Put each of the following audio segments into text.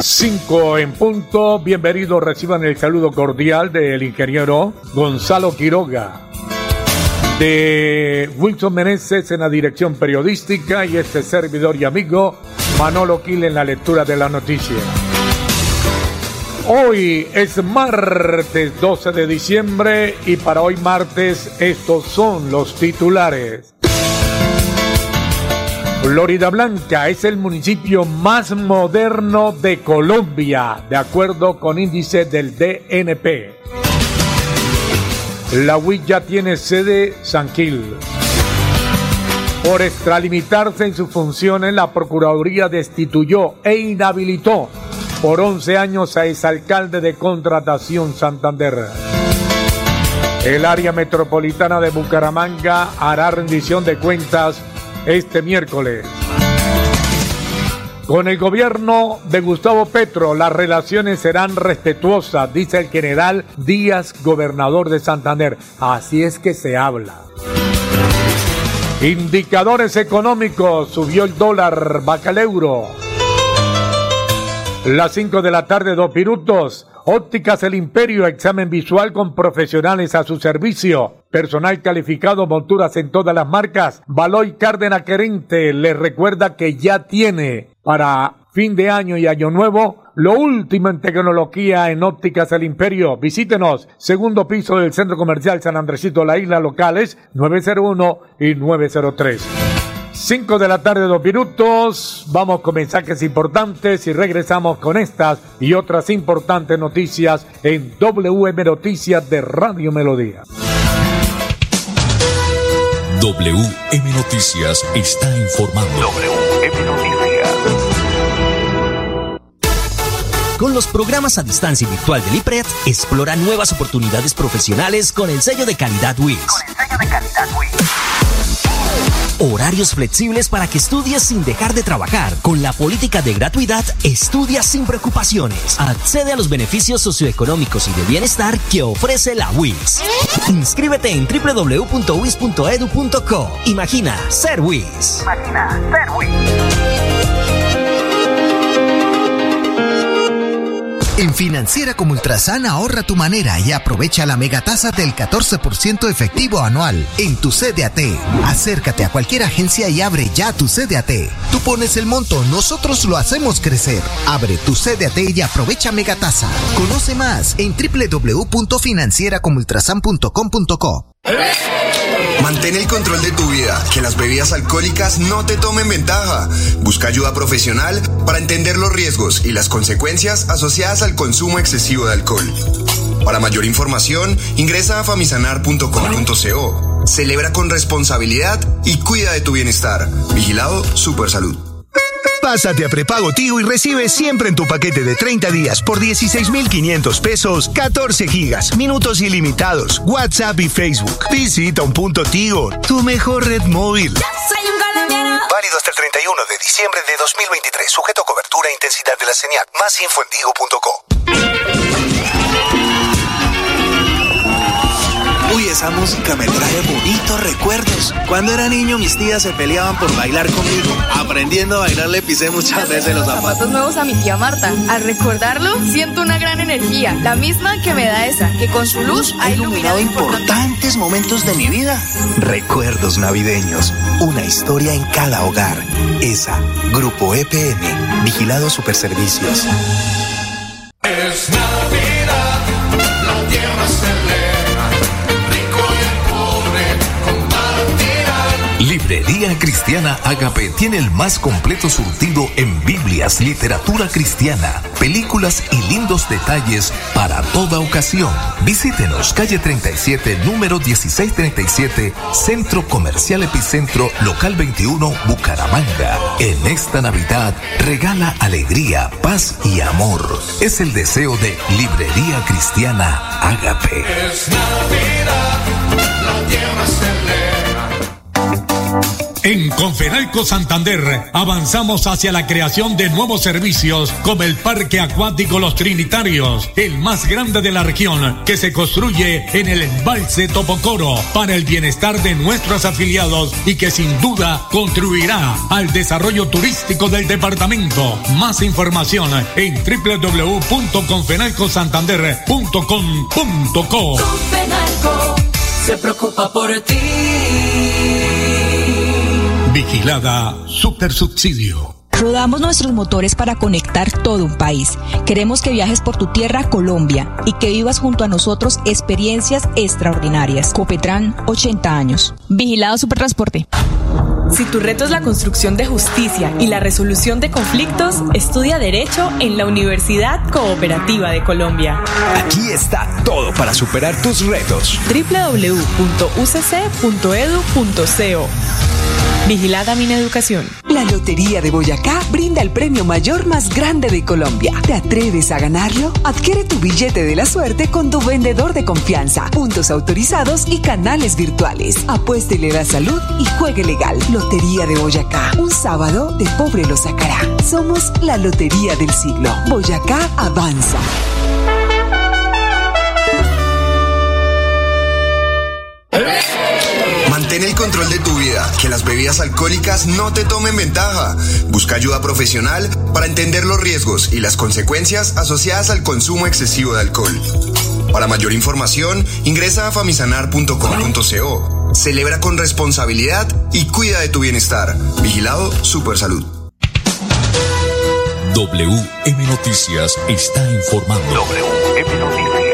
5 en punto. Bienvenidos, reciban el saludo cordial del ingeniero Gonzalo Quiroga, de Wilson Meneses en la dirección periodística y este servidor y amigo Manolo Quil en la lectura de la noticia. Hoy es martes 12 de diciembre y para hoy martes estos son los titulares. Florida Blanca es el municipio más moderno de Colombia, de acuerdo con índice del DNP. La UIC ya tiene sede San Gil. Por extralimitarse en sus funciones, la Procuraduría destituyó e inhabilitó por 11 años a exalcalde de Contratación Santander. El área metropolitana de Bucaramanga hará rendición de cuentas este miércoles. Con el gobierno de Gustavo Petro las relaciones serán respetuosas, dice el general Díaz, gobernador de Santander. Así es que se habla. Indicadores económicos, subió el dólar, baja el euro. Las 5 de la tarde, dos minutos. Ópticas El Imperio, examen visual con profesionales a su servicio. Personal calificado, monturas en todas las marcas. Baloy Cárdenas Querente les recuerda que ya tiene para fin de año y año nuevo lo último en tecnología en ópticas El Imperio. Visítenos, segundo piso del Centro Comercial San Andresito, la isla locales 901 y 903. 5 de la tarde, dos minutos. Vamos con mensajes importantes y regresamos con estas y otras importantes noticias en WM Noticias de Radio Melodía. WM Noticias está informando. WM Noticias. Con los programas a distancia y virtual del IPRED, explora nuevas oportunidades profesionales con el sello de calidad WIS. Con el sello de calidad WIS. Horarios flexibles para que estudies sin dejar de trabajar. Con la política de gratuidad, estudia sin preocupaciones. Accede a los beneficios socioeconómicos y de bienestar que ofrece la WIS. Inscríbete en www.wis.edu.co. Imagina ser WIS. Imagina ser WIS. En Financiera como Ultrasan ahorra tu manera y aprovecha la megatasa del 14% efectivo anual en tu CDAT. Acércate a cualquier agencia y abre ya tu CDAT. Tú pones el monto, nosotros lo hacemos crecer. Abre tu CDAT y aprovecha megatasa. Conoce más en www.financieracomultrasan.com.co. Mantén el control de tu vida, que las bebidas alcohólicas no te tomen ventaja. Busca ayuda profesional para entender los riesgos y las consecuencias asociadas al consumo excesivo de alcohol. Para mayor información, ingresa a famisanar.com.co. Celebra con responsabilidad y cuida de tu bienestar. Vigilado Supersalud. Pásate a prepago Tigo y recibe siempre en tu paquete de 30 días por 16,500 pesos 14 gigas, minutos ilimitados, WhatsApp y Facebook. Visita un punto Tigo, tu mejor red móvil. Válido hasta el 31 de diciembre de 2023, sujeto a cobertura e intensidad de la señal. Más info en Uy, esa música me trae bonitos recuerdos. Cuando era niño, mis tías se peleaban por bailar conmigo. Aprendiendo a bailar, le pisé muchas veces los zapatos. zapatos nuevos a mi tía Marta. Al recordarlo, siento una gran energía, la misma que me da esa, que con su luz ha iluminado importantes momentos de mi vida. Recuerdos navideños, una historia en cada hogar. Esa, Grupo EPM, Vigilado Superservicios. Es Cristiana Agape tiene el más completo surtido en Biblias, literatura cristiana, películas y lindos detalles para toda ocasión. Visítenos calle 37, número 1637, Centro Comercial Epicentro, local 21, Bucaramanga. En esta Navidad, regala alegría, paz y amor. Es el deseo de Librería Cristiana Agape. Es Navidad, la tierra En Confenalco Santander avanzamos hacia la creación de nuevos servicios como el Parque Acuático Los Trinitarios, el más grande de la región, que se construye en el embalse Topocoro para el bienestar de nuestros afiliados y que sin duda contribuirá al desarrollo turístico del departamento. Más información en www.confenalcosantander.com.co. Confenalco se preocupa por ti. Vigilada Supersubsidio. Rodamos nuestros motores para conectar todo un país. Queremos que viajes por tu tierra, Colombia, y que vivas junto a nosotros experiencias extraordinarias. Copetran, 80 años. Vigilado Supertransporte. Si tu reto es la construcción de justicia y la resolución de conflictos, estudia Derecho en la Universidad Cooperativa de Colombia. Aquí está todo para superar tus retos. www.ucc.edu.co Vigilada mi educación. La Lotería de Boyacá brinda el premio mayor más grande de Colombia. ¿Te atreves a ganarlo? Adquiere tu billete de la suerte con tu vendedor de confianza, puntos autorizados y canales virtuales. Apuéstele la salud y juegue legal. Lotería de Boyacá. Un sábado de pobre lo sacará. Somos la Lotería del siglo. Boyacá avanza. Control de tu vida, que las bebidas alcohólicas no te tomen ventaja. Busca ayuda profesional para entender los riesgos y las consecuencias asociadas al consumo excesivo de alcohol. Para mayor información, ingresa a famisanar.com.co. Celebra con responsabilidad y cuida de tu bienestar. Vigilado Supersalud. WM Noticias está informando. WM Noticias.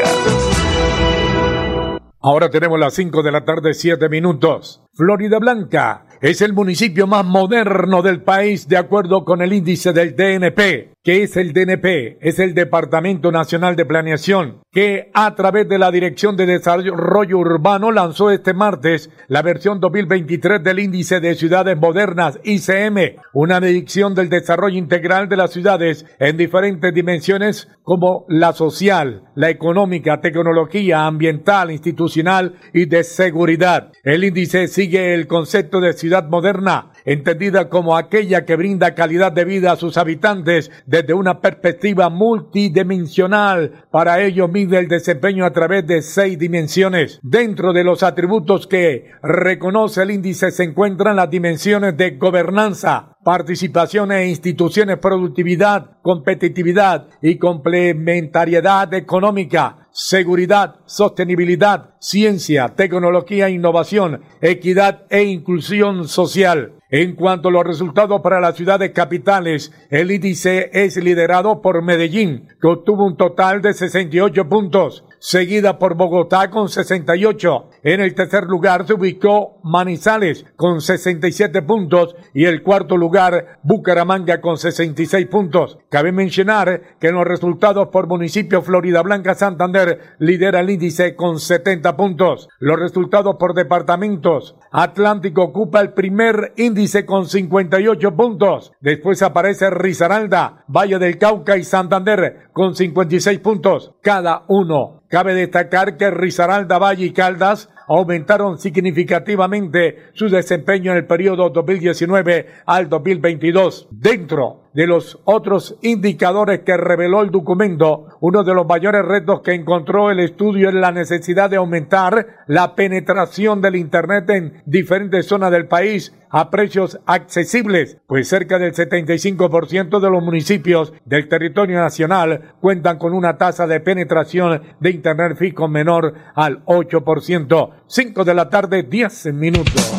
Ahora tenemos las 5 de la tarde, 7 minutos. Florida Blanca es el municipio más moderno del país de acuerdo con el índice del DNP. ¿Qué es el DNP? Es el Departamento Nacional de Planeación, que a través de la Dirección de Desarrollo Urbano lanzó este martes la versión 2023 del Índice de Ciudades Modernas, ICM, una medición del desarrollo integral de las ciudades en diferentes dimensiones como la social, la económica, tecnología, ambiental, institucional y de seguridad. El índice sigue el concepto de ciudad moderna, entendida como aquella que brinda calidad de vida a sus habitantes desde una perspectiva multidimensional. Para ello mide el desempeño a través de seis dimensiones. Dentro de los atributos que reconoce el índice se encuentran las dimensiones de gobernanza, participación e instituciones, productividad, competitividad y complementariedad económica, seguridad, sostenibilidad, ciencia, tecnología, innovación, equidad e inclusión social. En cuanto a los resultados para las ciudades capitales, el índice es liderado por Medellín, que obtuvo un total de 68 puntos, seguida por Bogotá con 68. En el tercer lugar se ubicó Manizales con 67 puntos y el cuarto lugar Bucaramanga con 66 puntos. Cabe mencionar que en los resultados por municipio Florida Blanca Santander lidera el índice con 70 puntos. Los resultados por departamentos, Atlántico ocupa el primer índice dice con 58 puntos. Después aparece Risaralda, Valle del Cauca y Santander con 56 puntos cada uno. Cabe destacar que Risaralda, Valle y Caldas aumentaron significativamente su desempeño en el periodo 2019 al 2022. Dentro de los otros indicadores que reveló el documento, uno de los mayores retos que encontró el estudio es la necesidad de aumentar la penetración del Internet en diferentes zonas del país a precios accesibles, pues cerca del 75% de los municipios del territorio nacional cuentan con una tasa de penetración de Internet fijo menor al 8%. 5 de la tarde, 10 minutos.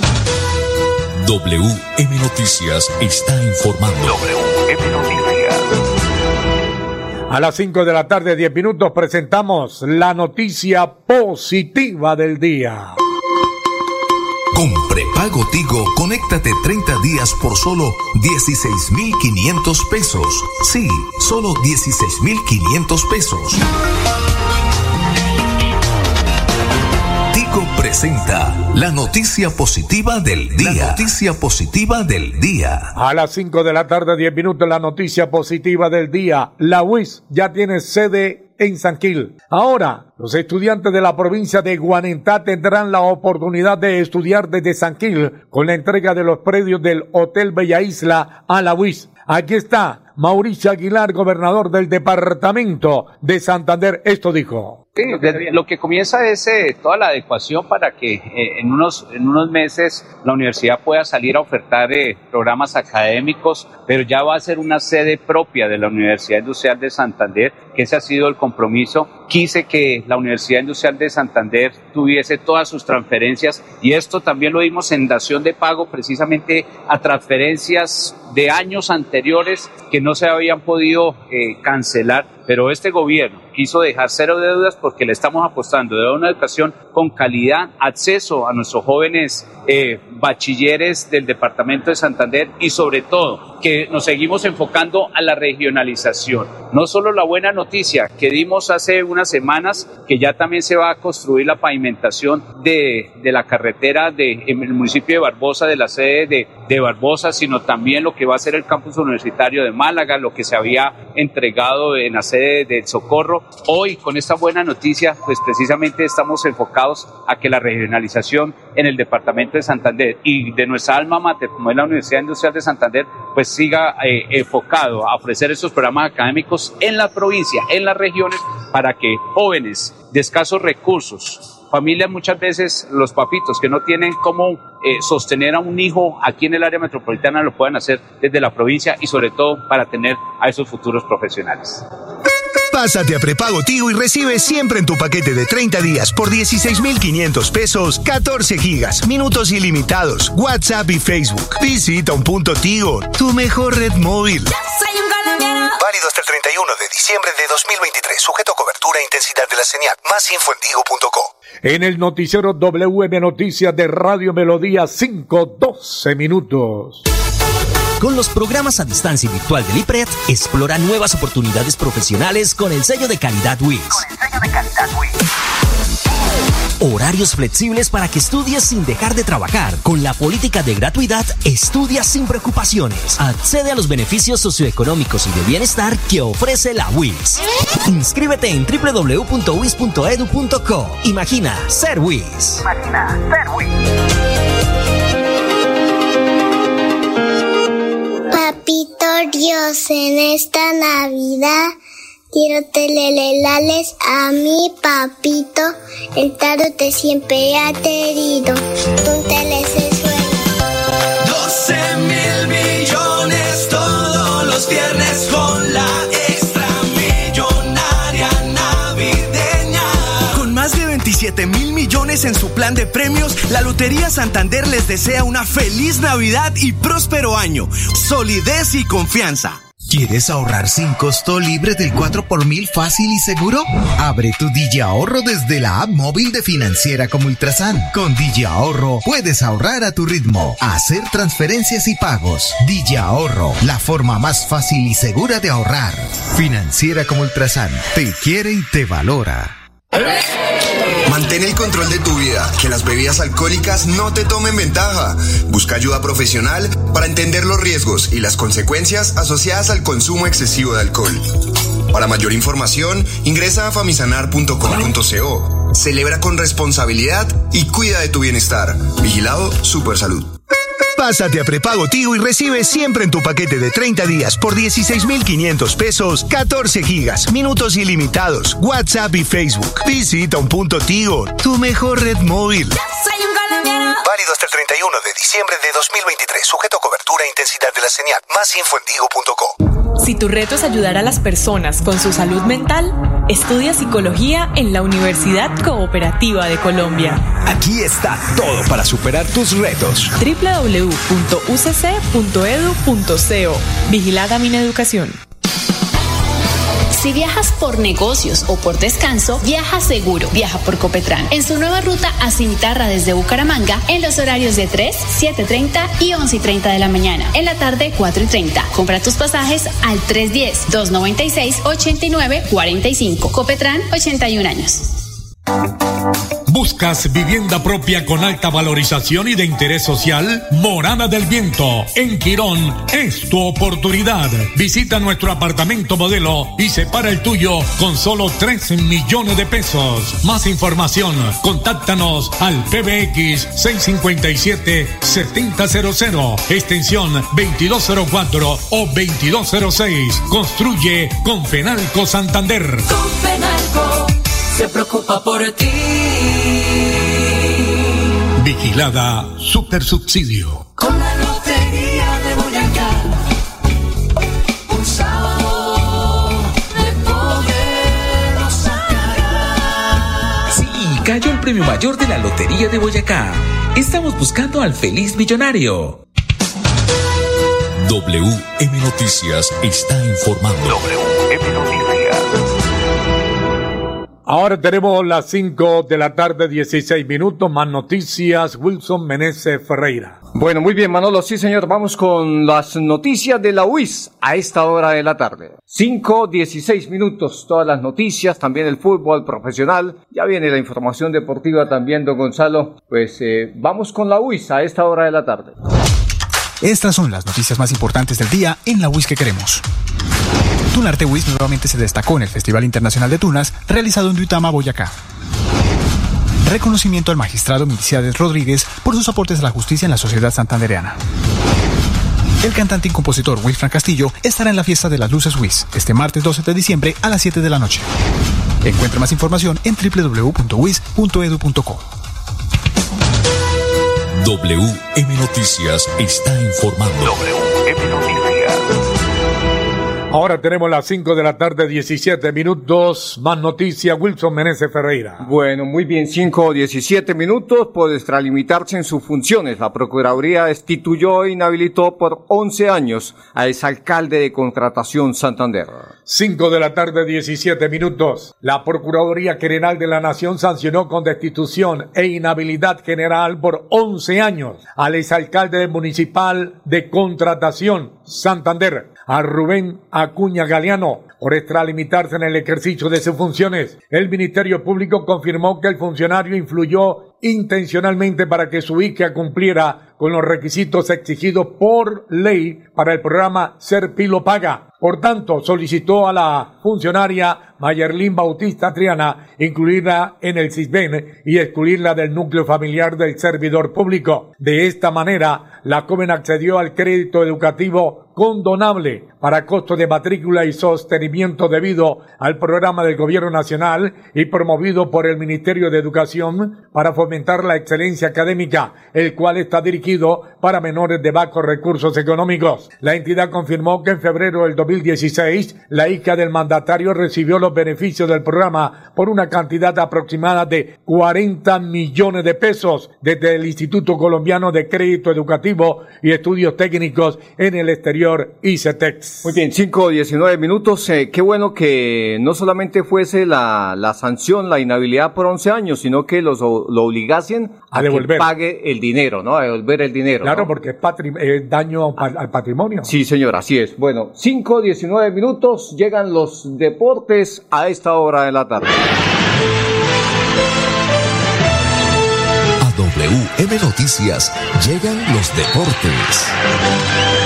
WM Noticias está informando. WM Noticias. A las 5 de la tarde, 10 minutos, presentamos la noticia positiva del día. Con prepago Tigo, conéctate 30 días por solo 16,500 pesos. Sí, solo 16,500 pesos. Tigo presenta la noticia positiva del día. La noticia positiva del día. A las 5 de la tarde, 10 minutos, la noticia positiva del día. La UIS ya tiene sede en Sanquil. Ahora, los estudiantes de la provincia de Guanentá tendrán la oportunidad de estudiar desde Sanquil con la entrega de los predios del Hotel Bella Isla a la UIS. Aquí está Mauricio Aguilar, gobernador del departamento de Santander. Esto dijo. Sí, lo que comienza es eh, toda la adecuación para que eh, en, unos, en unos meses la universidad pueda salir a ofertar eh, programas académicos, pero ya va a ser una sede propia de la Universidad Industrial de Santander, que ese ha sido el compromiso. Quise que la Universidad Industrial de Santander tuviese todas sus transferencias y esto también lo vimos en dación de pago precisamente a transferencias de años anteriores que no se habían podido cancelar, pero este gobierno quiso dejar cero deudas porque le estamos apostando de una educación con calidad, acceso a nuestros jóvenes eh, bachilleres del departamento de Santander y sobre todo que nos seguimos enfocando a la regionalización. No solo la buena noticia que dimos hace unas semanas, que ya también se va a construir la pavimentación de, de la carretera de, en el municipio de Barbosa, de la sede de, de Barbosa, sino también lo que va a ser el campus universitario de Málaga, lo que se había entregado en la sede del Socorro. Hoy, con esta buena noticia, pues precisamente estamos enfocados a que la regionalización en el departamento de Santander y de nuestra alma mater, como es la Universidad Industrial de Santander, pues siga eh, enfocado a ofrecer esos programas académicos en la provincia, en las regiones, para que jóvenes de escasos recursos, familias muchas veces, los papitos que no tienen cómo eh, sostener a un hijo aquí en el área metropolitana, lo puedan hacer desde la provincia y sobre todo para tener a esos futuros profesionales. Pásate a prepago Tigo y recibe siempre en tu paquete de 30 días por 16,500 pesos 14 gigas, minutos ilimitados, WhatsApp y Facebook. Visita un punto Tigo, tu mejor red móvil. Válido hasta el 31 de diciembre de 2023. Sujeto a cobertura e intensidad de la señal. Más info en tigo.co. En el noticiero WM Noticias de Radio Melodía 512 minutos. Con los programas a distancia y virtual del IPRED, explora nuevas oportunidades profesionales con el sello de calidad WIS. Con el sello de calidad Horarios flexibles para que estudies sin dejar de trabajar. Con la política de gratuidad, estudia sin preocupaciones. Accede a los beneficios socioeconómicos y de bienestar que ofrece la WIS. Inscríbete en www.wis.edu.co. Imagina ser WIS. Imagina ser WIS. Dios, en esta Navidad quiero telelelales a mi papito. El te siempre ha querido. Un suena. 12 mil millones todos los viernes con la extra millonaria navideña. Con más de 27 mil millones en su plan de premios, la Lotería Santander les desea una feliz Navidad y próspero año. Solidez y confianza. ¿Quieres ahorrar sin costo libre del 4 por mil fácil y seguro? Abre tu Digi Ahorro desde la app móvil de Financiera como Ultrasan. Con Digi Ahorro puedes ahorrar a tu ritmo, hacer transferencias y pagos. Digi Ahorro, la forma más fácil y segura de ahorrar. Financiera como Ultrasan, te quiere y te valora. Mantén el control de tu vida, que las bebidas alcohólicas no te tomen ventaja. Busca ayuda profesional para entender los riesgos y las consecuencias asociadas al consumo excesivo de alcohol. Para mayor información, ingresa a famisanar.com.co. Celebra con responsabilidad y cuida de tu bienestar. Vigilado Super Salud. Pásate a prepago Tigo y recibe siempre en tu paquete de 30 días por 16,500 pesos 14 gigas, minutos ilimitados, WhatsApp y Facebook. Visita un punto Tigo, tu mejor red móvil. Válido hasta el 31 de diciembre de 2023. Sujeto a cobertura e intensidad de la señal. Más info en tigo.co. Si tu reto es ayudar a las personas con su salud mental, estudia psicología en la Universidad Cooperativa de Colombia. Aquí está todo para superar tus retos. www.ucc.edu.co. Vigilada mi educación. Si viajas por negocios o por descanso, viaja seguro. Viaja por Copetran en su nueva ruta a Cimitarra desde Bucaramanga en los horarios de 3, 7.30 y 11.30 de la mañana. En la tarde, 4 y 30. Compra tus pasajes al 310-296-8945. Copetran, 81 años. ¿Buscas vivienda propia con alta valorización y de interés social? Morada del Viento, en Quirón, es tu oportunidad. Visita nuestro apartamento modelo y separa el tuyo con solo 3 millones de pesos. Más información, contáctanos al PBX 657-7000, extensión 2204 o 2206. Construye con Fenalco Santander. Se preocupa por ti. Vigilada Super Subsidio. Con la lotería de Boyacá. Un sábado de poder sacará. Sí, cayó el premio mayor de la Lotería de Boyacá. Estamos buscando al feliz millonario. WM Noticias está informando. WM Noticias. Ahora tenemos las 5 de la tarde, 16 minutos. Más noticias. Wilson Meneses Ferreira. Bueno, muy bien, Manolo. Sí, señor. Vamos con las noticias de la UIS a esta hora de la tarde. 5, 16 minutos. Todas las noticias, también el fútbol profesional. Ya viene la información deportiva también, don Gonzalo. Pues eh, vamos con la UIS a esta hora de la tarde. Estas son las noticias más importantes del día en la UIS que queremos. Tunarte WIS nuevamente se destacó en el Festival Internacional de Tunas realizado en Duitama, Boyacá. Reconocimiento al magistrado Miliciades Rodríguez por sus aportes a la justicia en la sociedad santandereana. El cantante y compositor Wilfran Castillo estará en la fiesta de las luces WIS este martes 12 de diciembre a las 7 de la noche. Encuentre más información en www.wis.edu.co. WM Noticias está informando. WM Noticias. Ahora tenemos las 5 de la tarde, 17 minutos. Más noticias, Wilson Meneses Ferreira. Bueno, muy bien, 5 o 17 minutos por extralimitarse en sus funciones. La Procuraduría destituyó e inhabilitó por 11 años a exalcalde de Contratación Santander. 5 de la tarde, 17 minutos. La Procuraduría General de la Nación sancionó con destitución e inhabilidad general por 11 años al exalcalde municipal de Contratación Santander, a Rubén Acuña Galeano, por extralimitarse en el ejercicio de sus funciones. El Ministerio Público confirmó que el funcionario influyó intencionalmente para que su hija cumpliera con los requisitos exigidos por ley para el programa Ser Pilo Paga. Por tanto, solicitó a la funcionaria Mayerlin Bautista Triana incluirla en el CISBEN y excluirla del núcleo familiar del servidor público. De esta manera, la joven accedió al crédito educativo condonable para costos de matrícula y sostenimiento debido al programa del Gobierno Nacional y promovido por el Ministerio de Educación para fomentar la excelencia académica, el cual está dirigido para menores de bajos recursos económicos. La entidad confirmó que en febrero del 2016 la hija del mandatario recibió los beneficios del programa por una cantidad aproximada de 40 millones de pesos desde el Instituto Colombiano de Crédito Educativo y Estudios Técnicos en el exterior ICETEX. Muy bien, 5 o 19 minutos. Eh, qué bueno que no solamente fuese la, la, sanción, la inhabilidad por 11 años, sino que los, lo obligasen a, a devolver. que pague el dinero, ¿no? A devolver el dinero. Claro, ¿no? porque es, es daño al, al, patrimonio. Sí, señor, así es. Bueno, 5 o 19 minutos. Llegan los deportes a esta hora de la tarde. A WM Noticias llegan los deportes.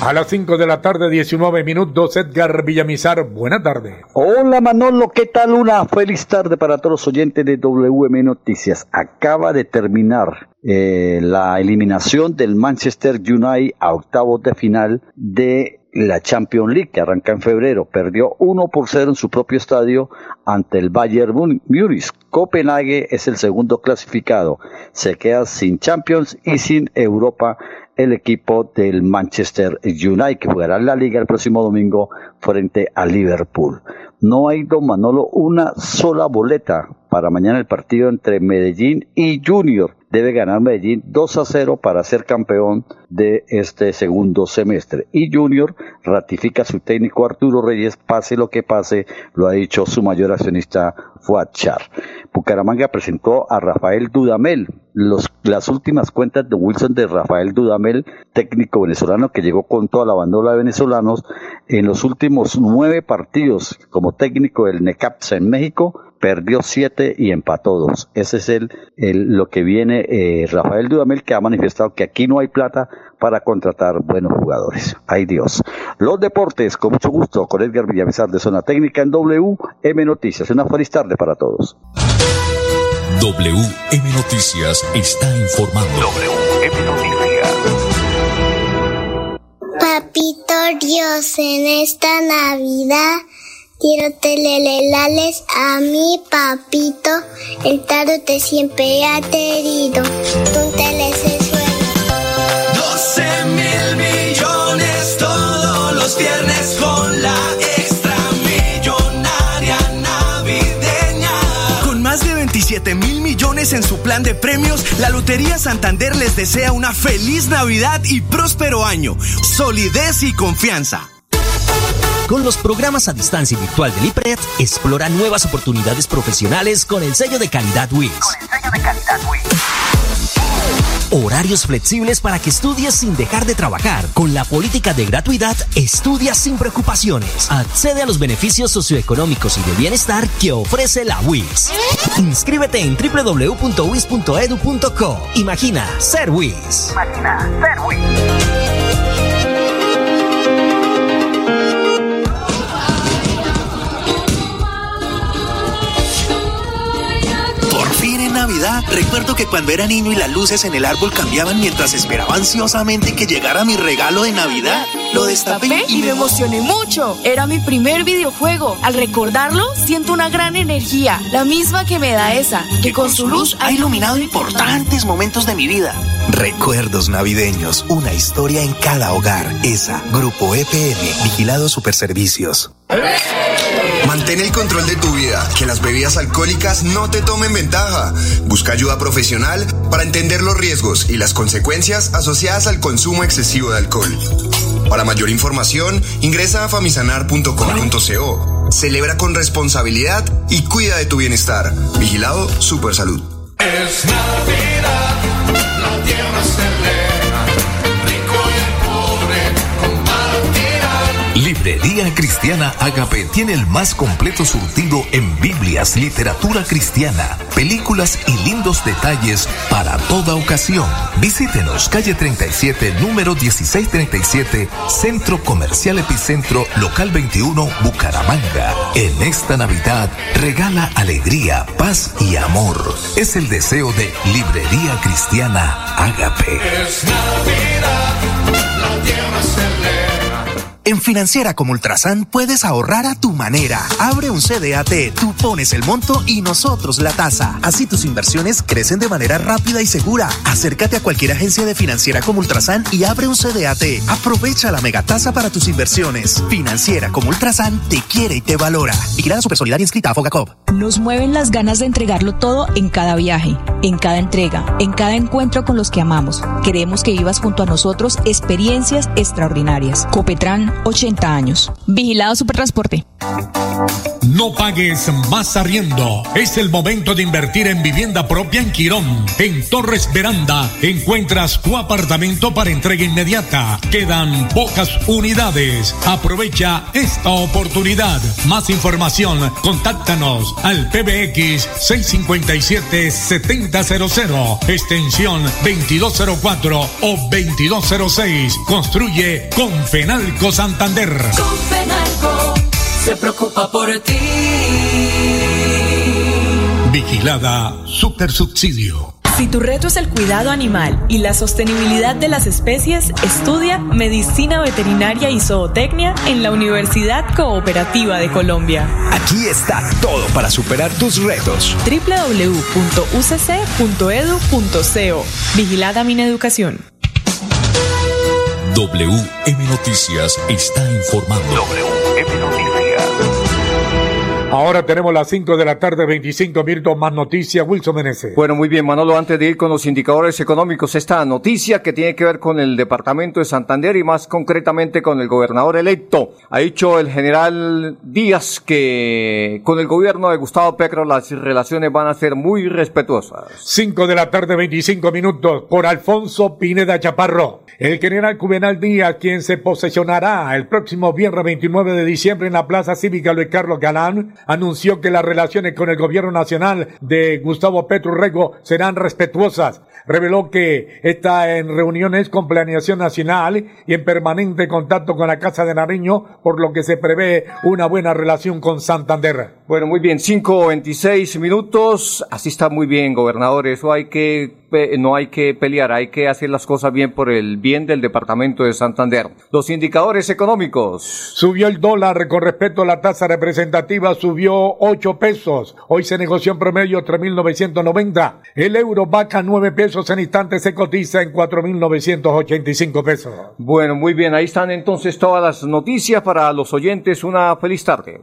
A las 5 de la tarde, 19 minutos, Edgar Villamizar, buena tarde. Hola Manolo, ¿qué tal? Una feliz tarde para todos los oyentes de WM Noticias. Acaba de terminar eh, la eliminación del Manchester United a octavos de final de la Champions League que arranca en febrero. Perdió 1 por 0 en su propio estadio ante el Bayern Múnich. Copenhague es el segundo clasificado. Se queda sin Champions y sin Europa el equipo del Manchester United, que jugará en la liga el próximo domingo frente a Liverpool. no hay, don Manolo, una sola boleta para mañana el partido entre Medellín y Junior. Debe ganar Medellín 2 a 0 para ser campeón de este segundo semestre. Y Junior ratifica su técnico Arturo Reyes, pase lo que pase, lo ha dicho su mayor accionista Fuachar. Bucaramanga presentó a Rafael Dudamel. Los, las últimas cuentas de Wilson de Rafael Dudamel, técnico venezolano que llegó con toda la bandola de venezolanos, en los últimos nueve partidos como técnico del Necaxa en México, perdió siete y empató dos. Ese es el, lo que viene eh, Rafael Dudamel que ha manifestado que aquí no hay plata para contratar buenos jugadores. Ay Dios. Los deportes, con mucho gusto, con Edgar Villamizar de Zona Técnica en WM Noticias. Una feliz tarde para todos. WM Noticias está informando. WM Noticias. Papito Dios, en esta Navidad quiero telelelales a mi papito. El tarot te siempre ha querido. Tú te 7 mil millones en su plan de premios, la Lotería Santander les desea una feliz Navidad y próspero año. Solidez y confianza. Con los programas a distancia y virtual del IPRED, explora nuevas oportunidades profesionales con el sello de calidad WIS. Horarios flexibles para que estudies sin dejar de trabajar. Con la política de gratuidad, estudia sin preocupaciones. Accede a los beneficios socioeconómicos y de bienestar que ofrece la WIS. Inscríbete en www.wis.edu.co. Imagina ser WIS. Imagina ser WIS. Navidad, recuerdo que cuando era niño y las luces en el árbol cambiaban mientras esperaba ansiosamente que llegara mi regalo de Navidad, lo destapé y me emocioné mucho. Era mi primer videojuego. Al recordarlo, siento una gran energía, la misma que me da esa, que con su luz ha iluminado importantes momentos de mi vida. Recuerdos navideños, una historia en cada hogar. Esa, Grupo EPM, Vigilado Superservicios. Mantén el control de tu vida, que las bebidas alcohólicas no te tomen ventaja. Busca ayuda profesional para entender los riesgos y las consecuencias asociadas al consumo excesivo de alcohol. Para mayor información, ingresa a famisanar.com.co. Celebra con responsabilidad y cuida de tu bienestar. Vigilado Supersalud. Es Navidad, la Librería Cristiana Agape tiene el más completo surtido en Biblias, literatura cristiana, películas y lindos detalles para toda ocasión. Visítenos calle 37, número 1637, Centro Comercial Epicentro, local 21, Bucaramanga. En esta Navidad, regala alegría, paz y amor. Es el deseo de Librería Cristiana Agape. Es Navidad, la tierra en Financiera como Ultrasan puedes ahorrar a tu manera. Abre un CDAT, tú pones el monto y nosotros la tasa. Así tus inversiones crecen de manera rápida y segura. Acércate a cualquier agencia de Financiera como Ultrasan y abre un CDAT. Aprovecha la megatasa para tus inversiones. Financiera como Ultrasan te quiere y te valora. Vigilada Supersolidaria inscrita a Fogacop. Nos mueven las ganas de entregarlo todo en cada viaje, en cada entrega, en cada encuentro con los que amamos. Queremos que vivas junto a nosotros experiencias extraordinarias. Copetran 80 años. Vigilado Supertransporte. No pagues más arriendo. Es el momento de invertir en vivienda propia en Quirón. En Torres Veranda encuentras tu apartamento para entrega inmediata. Quedan pocas unidades. Aprovecha esta oportunidad. Más información, contáctanos al PBX 657-7000, extensión 2204 o 2206. Construye con Fenalco Santander. Con Fenalco se preocupa por ti. Vigilada Super Subsidio. Si tu reto es el cuidado animal y la sostenibilidad de las especies, estudia Medicina Veterinaria y Zootecnia en la Universidad Cooperativa de Colombia. Aquí está todo para superar tus retos. www.ucc.edu.co Vigilada Mineducación. WM Noticias está informando. WM Noticias. Ahora tenemos las 5 de la tarde, 25 minutos más noticias. Wilson Meneses. Bueno, muy bien, Manolo. Antes de ir con los indicadores económicos, esta noticia que tiene que ver con el departamento de Santander y más concretamente con el gobernador electo. Ha dicho el general Díaz que con el gobierno de Gustavo Petro las relaciones van a ser muy respetuosas. 5 de la tarde, 25 minutos, por Alfonso Pineda Chaparro. El general Juvenal Díaz, quien se posesionará el próximo viernes 29 de diciembre en la Plaza Cívica Luis Carlos Galán, anunció que las relaciones con el gobierno nacional de Gustavo Petro Rego serán respetuosas. Reveló que está en reuniones con Planeación Nacional y en permanente contacto con la Casa de Nariño, por lo que se prevé una buena relación con Santander. Bueno, muy bien, 5.26 minutos. Así está muy bien, gobernador. Eso hay que, no hay que pelear, hay que hacer las cosas bien por el bien del departamento de Santander. Los indicadores económicos. Subió el dólar con respecto a la tasa representativa, subió 8 pesos. Hoy se negoció en promedio 3.990. El euro baja 9 pesos en instantes, se cotiza en 4.985 pesos. Bueno, muy bien, ahí están entonces todas las noticias para los oyentes. Una feliz tarde.